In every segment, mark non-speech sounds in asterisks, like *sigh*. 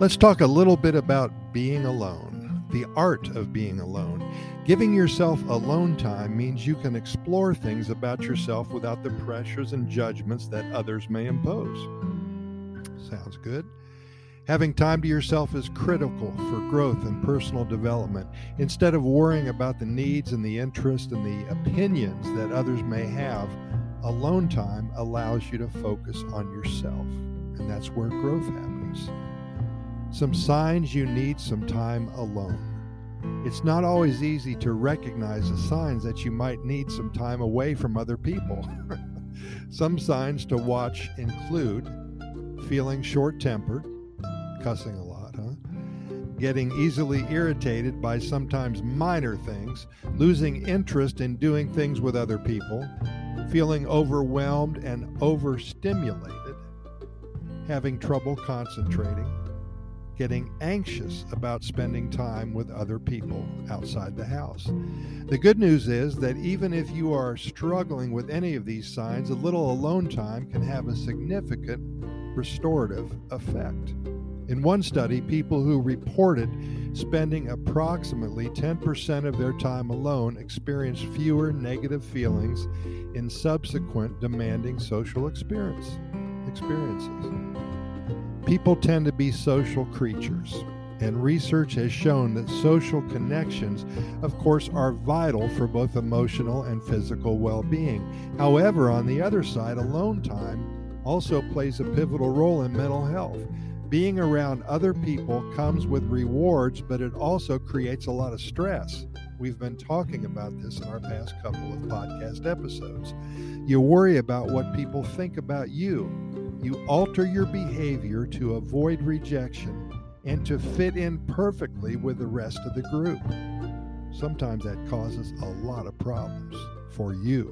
Let's talk a little bit about being alone, the art of being alone. Giving yourself alone time means you can explore things about yourself without the pressures and judgments that others may impose. Sounds good. Having time to yourself is critical for growth and personal development. Instead of worrying about the needs and the interests and the opinions that others may have, alone time allows you to focus on yourself. And that's where growth happens. Some signs you need some time alone. It's not always easy to recognize the signs that you might need some time away from other people. *laughs* some signs to watch include feeling short tempered, cussing a lot, huh? Getting easily irritated by sometimes minor things, losing interest in doing things with other people, feeling overwhelmed and overstimulated, having trouble concentrating, getting anxious about spending time with other people outside the house. The good news is that even if you are struggling with any of these signs, a little alone time can have a significant restorative effect. In one study, people who reported spending approximately 10% of their time alone experienced fewer negative feelings in subsequent demanding social experience, experiences. People tend to be social creatures, and research has shown that social connections, of course, are vital for both emotional and physical well being. However, on the other side, alone time also plays a pivotal role in mental health. Being around other people comes with rewards, but it also creates a lot of stress. We've been talking about this in our past couple of podcast episodes. You worry about what people think about you you alter your behavior to avoid rejection and to fit in perfectly with the rest of the group. Sometimes that causes a lot of problems for you.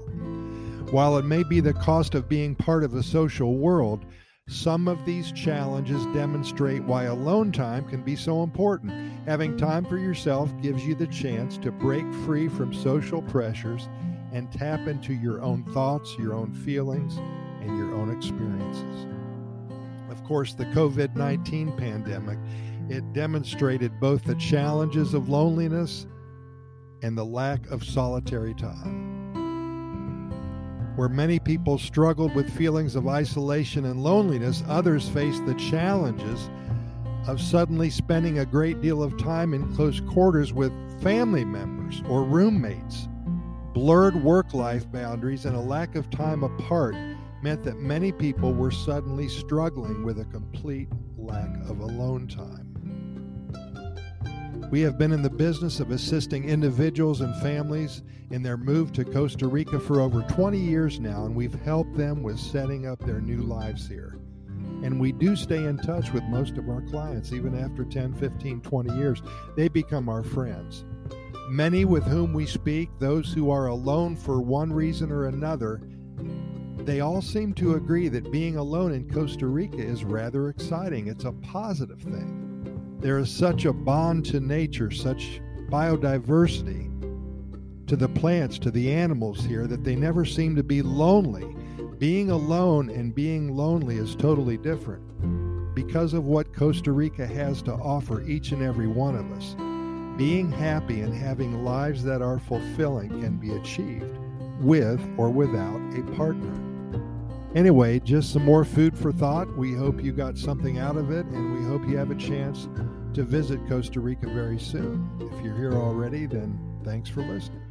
While it may be the cost of being part of a social world, some of these challenges demonstrate why alone time can be so important. Having time for yourself gives you the chance to break free from social pressures and tap into your own thoughts, your own feelings, your own experiences. Of course, the COVID 19 pandemic, it demonstrated both the challenges of loneliness and the lack of solitary time. Where many people struggled with feelings of isolation and loneliness, others faced the challenges of suddenly spending a great deal of time in close quarters with family members or roommates. Blurred work life boundaries and a lack of time apart meant that many people were suddenly struggling with a complete lack of alone time. We have been in the business of assisting individuals and families in their move to Costa Rica for over 20 years now, and we've helped them with setting up their new lives here. And we do stay in touch with most of our clients, even after 10, 15, 20 years. They become our friends. Many with whom we speak, those who are alone for one reason or another, they all seem to agree that being alone in Costa Rica is rather exciting. It's a positive thing. There is such a bond to nature, such biodiversity to the plants, to the animals here, that they never seem to be lonely. Being alone and being lonely is totally different because of what Costa Rica has to offer each and every one of us. Being happy and having lives that are fulfilling can be achieved with or without a partner. Anyway, just some more food for thought. We hope you got something out of it, and we hope you have a chance to visit Costa Rica very soon. If you're here already, then thanks for listening.